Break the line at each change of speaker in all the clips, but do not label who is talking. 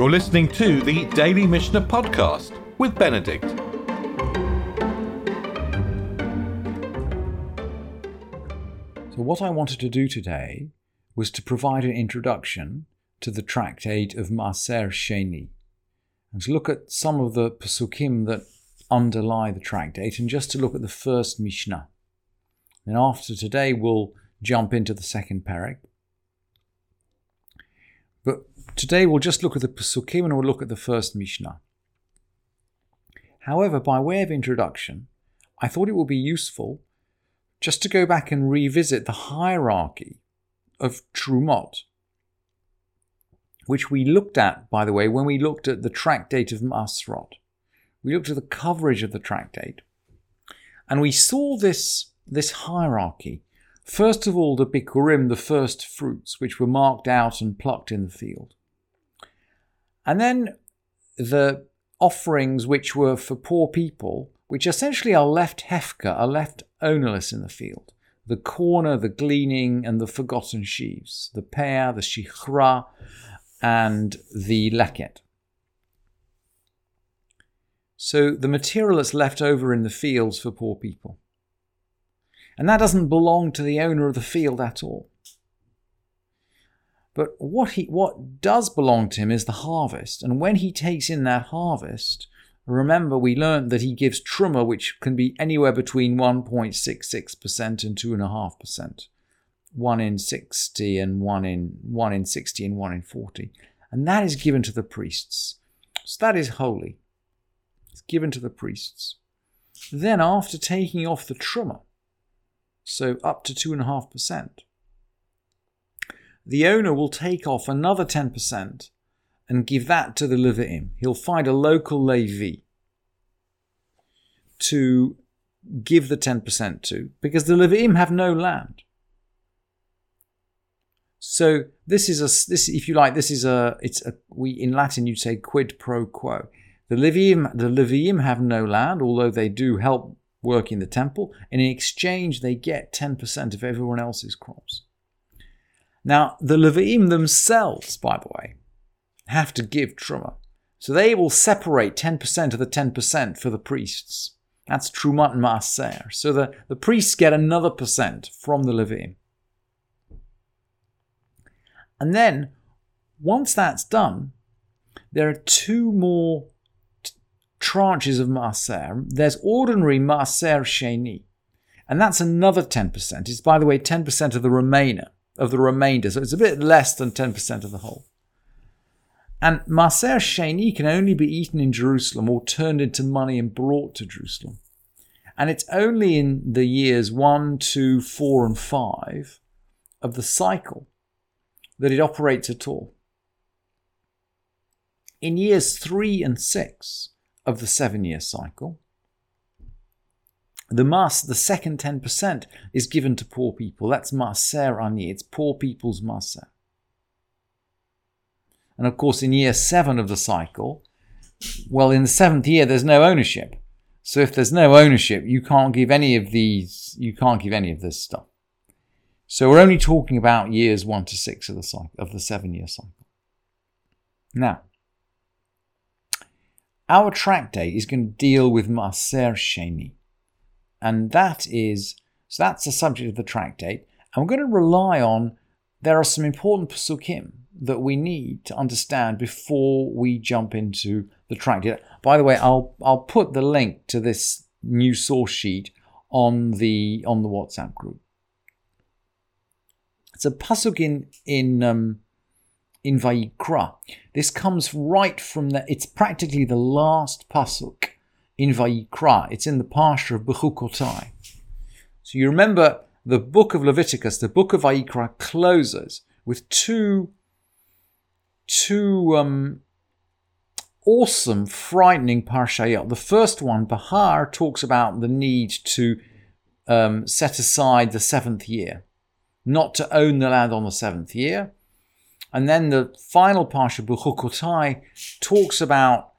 You're listening to the Daily Mishnah Podcast with Benedict.
So, what I wanted to do today was to provide an introduction to the tractate of Maaser Sheni and to look at some of the pasukim that underlie the tractate and just to look at the first Mishnah. Then, after today, we'll jump into the second parak. Today we'll just look at the pasukim and we'll look at the first Mishnah. However, by way of introduction, I thought it would be useful just to go back and revisit the hierarchy of Trumot, which we looked at, by the way, when we looked at the tractate of Masrot. We looked at the coverage of the tractate, and we saw this, this hierarchy. First of all, the Bikurim, the first fruits, which were marked out and plucked in the field. And then the offerings which were for poor people, which essentially are left hefker, are left ownerless in the field. The corner, the gleaning, and the forgotten sheaves, the pe'ah, the shichecha, and the leket. So the material that's left over in the fields for poor people. And that doesn't belong to the owner of the field at all. But what he what does belong to him is the harvest. And when he takes in that harvest, remember we learned that he gives truma, which can be anywhere between 1.66% and 2.5%. One in 60 and one in one in 60 and one in 40. And that is given to the priests. So that is holy. It's given to the priests. Then after taking off the truma, so up to 2.5%, the owner will take off another 10% and give that to the Levi'im. He'll find a local Levi to give the 10% to because the Levi'im have no land. So this is a this if you like this is a it's a we in Latin you'd say quid pro quo. The Levi'im the Levi'im have no land although they do help work in the temple and in exchange they get 10% of everyone else's crops. Now, the Levi'im themselves, by the way, have to give Truma. So they will separate 10% of the 10% for the priests. That's Trumat Maaser. So the, the priests get another percent from the Levi'im. And then, once that's done, there are two more t- tranches of Maaser. There's ordinary Maaser Sheni, and that's another 10%. It's, by the way, 10% of the remainder of the remainder. So it's a bit less than 10% of the whole. And Maser Sheni can only be eaten in Jerusalem or turned into money and brought to Jerusalem. And it's only in the years 1, 2, 4, and 5 of the cycle that it operates at all. In years 3 and 6 of the seven year cycle, the mass, the second 10% is given to poor people. That's maser ani. It's poor people's maser. And of course, in year seven of the cycle, well, in the seventh year, there's no ownership. So if there's no ownership, you can't give any of these, you can't give any of this stuff. So we're only talking about years one to six of the cycle, of the seven year cycle. Now, our tractate is going to deal with Maser Sheni. And that is, so that's the subject of the tractate. And we're going to rely on, there are some important psukim that we need to understand before we jump into the tractate. By the way, I'll, I'll put the link to this new source sheet on the, on the WhatsApp group. It's a pasuk in, in, um, in Vayikra. This comes right from the, it's practically the last pasuk in Vayikra. It's in the parsha of Bechukotai. So you remember the book of Leviticus, the book of Vayikra closes with two, two um, awesome, frightening parshayot. The first one, Behar, talks about the need to um, set aside the seventh year, not to own the land on the seventh year. And then the final parsha, Bechukotai, talks about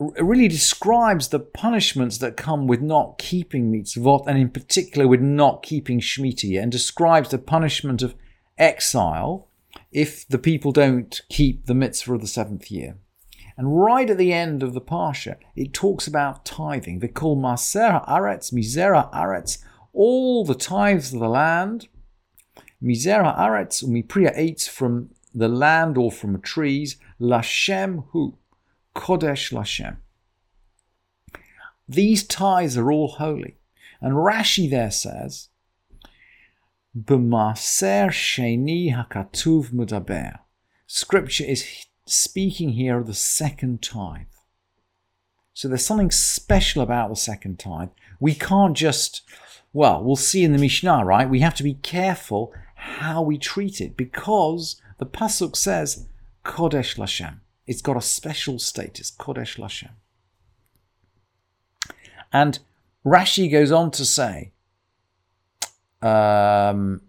really describes the punishments that come with not keeping mitzvot, and in particular with not keeping Shemitah, and describes the punishment of exile if the people don't keep the mitzvah of the seventh year. And right at the end of the Parsha, it talks about tithing. They call Maser Aretz, Mizera Aretz, all the tithes of the land. Mizera Aretz, Umipriya eats from the land or from trees. Lashem Hu, Kodesh Lashem. These tithes are all holy. And Rashi there says, B'maser sheni hakatuv mudaber. Scripture is speaking here of the second tithe. So there's something special about the second tithe. We can't just, well, we'll see in the Mishnah, right? We have to be careful how we treat it because the Pasuk says Kodesh Lashem. It's got a special status, Kodesh Lashem. And Rashi goes on to say, um,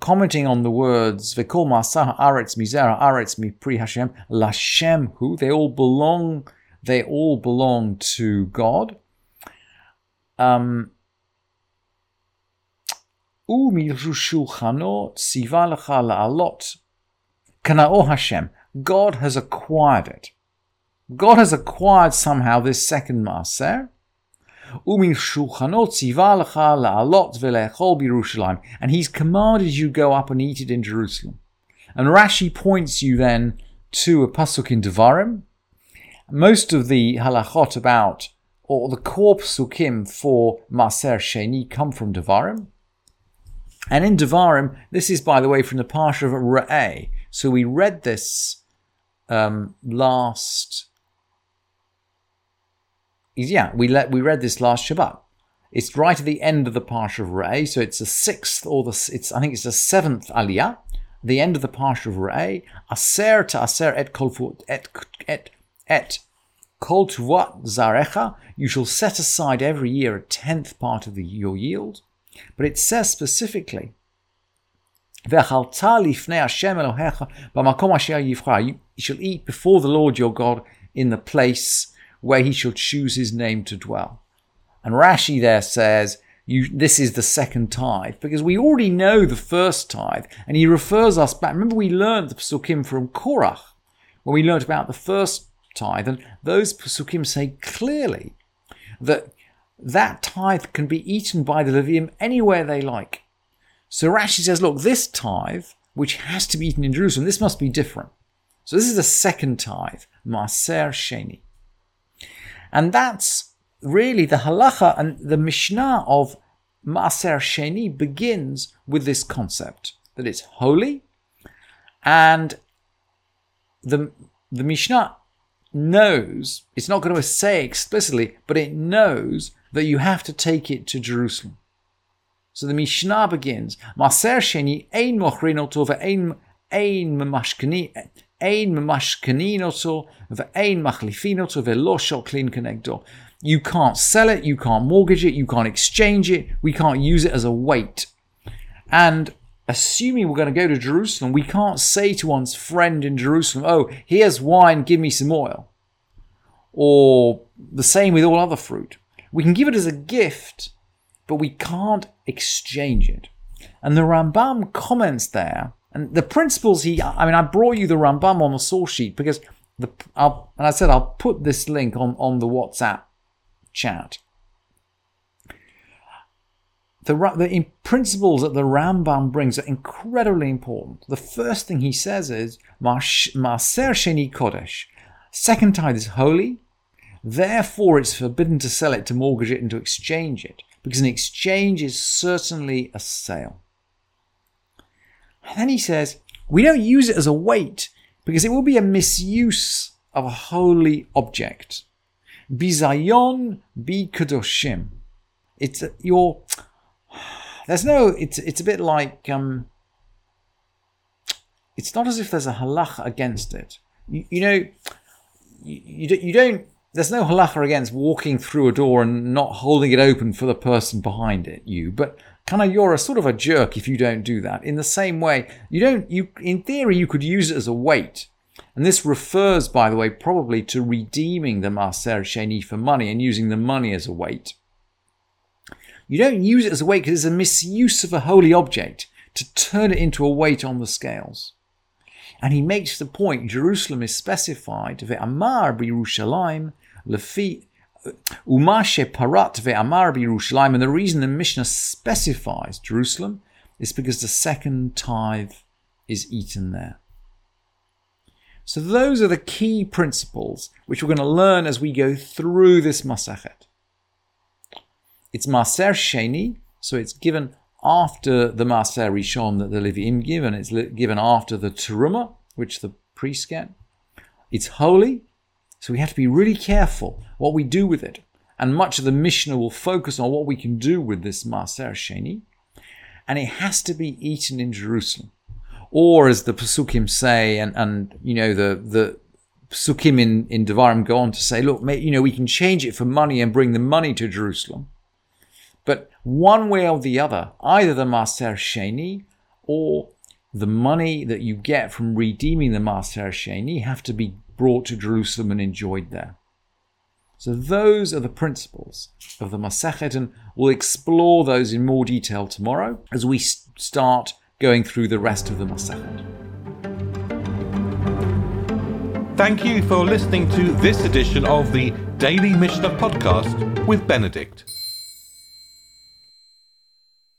commenting on the words "V'kol masah aretz mizera aretz mipri Hashem lashem hu," they all belong. They all belong to God. Um, Hashem. God has acquired it. God has acquired somehow this second Maser. And he's commanded you go up and eat it in Jerusalem. And Rashi points you then to a pasuk in Devarim. Most of the halachot about, or the core psukim for Maser Sheni come from Devarim. And in Devarim, this is, by the way, from the Parsha of Re'eh. So we read this um, last yeah, we let we read this last Shabbat. It's right at the end of the Parsha of Re'eh, so it's the sixth or the it's I think it's the seventh Aliyah, the end of the Parsha of Re'eh. Aser te'aser et kol et et et kol tevuat zarecha. You shall set aside every year a tenth part of the, your yield, but it says specifically. You shall eat before the Lord your God in the place where he shall choose his name to dwell. And Rashi there says, you, this is the second tithe, because we already know the first tithe, and he refers us back. Remember, we learned the psukim from Korach, when we learned about the first tithe, and those psukim say clearly that that tithe can be eaten by the Levi'im anywhere they like. So Rashi says, look, this tithe, which has to be eaten in Jerusalem, this must be different. So this is the second tithe, Maser Sheni. And that's really the halacha and the Mishnah of Maser Sheni begins with this concept that it's holy and the, the Mishnah knows, it's not going to say explicitly, but it knows that you have to take it to Jerusalem. So the Mishnah begins, Maaser Sheni ein mochrin oto ve'ein ein mamashkani ein mamashkanin oto ve'ein machlifin oto ve'lo shoklin kenegdo. You can't sell it, you can't mortgage it, you can't exchange it, we can't use it as a weight. And assuming we're going to go to Jerusalem, we can't say to one's friend in Jerusalem, oh, here's wine, give me some oil. Or the same with all other fruit. We can give it as a gift, but we can't exchange it. And the Rambam comments there and the principles he, I mean, I brought you the Rambam on the source sheet because the, I'll, and I said I'll put this link on, on the WhatsApp chat. The, the principles that the Rambam brings are incredibly important. The first thing he says is Maser Sheni Kodesh. Second tithe is holy, therefore it's forbidden to sell it, to mortgage it, and to exchange it, because an exchange is certainly a sale. And then he says, we don't use it as a weight because it will be a misuse of a holy object. Bizayon bi kadoshim. It's your. There's no. It's it's a bit like um. It's not as if there's a halacha against it. You, you know, you, you don't. There's no halacha against walking through a door and not holding it open for the person behind it. You, but kind of you're a sort of a jerk if you don't do that. In the same way, you don't you in theory you could use it as a weight. And this refers, by the way, probably to redeeming the Maser Sheni for money and using the money as a weight. You don't use it as a weight because it's a misuse of a holy object to turn it into a weight on the scales. And he makes the point Jerusalem is specified, Ve'amar b'Yerushalayim, lefi uh, Umashe parat ve'amar b'Yerushalayim. And the reason the Mishnah specifies Jerusalem is because the second tithe is eaten there. So those are the key principles which we're going to learn as we go through this Masechet. It's Maser Sheni, so it's given after the Maser Rishon that the Leviim give, and it's given after the Teruma, which the priests get. It's holy, so we have to be really careful what we do with it. And much of the Mishnah will focus on what we can do with this Maser Sheni. And it has to be eaten in Jerusalem. Or as the Pasukim say, and, and you know, the, the Pasukim in, in Devarim go on to say, look, you know, we can change it for money and bring the money to Jerusalem. But one way or the other, either the Maser Sheni or the money that you get from redeeming the Maser Sheni have to be brought to Jerusalem and enjoyed there. So those are the principles of the Masechet, and we'll explore those in more detail tomorrow as we start going through the rest of the Masechet.
Thank you for listening to this edition of the Daily Mishnah Podcast with Benedict.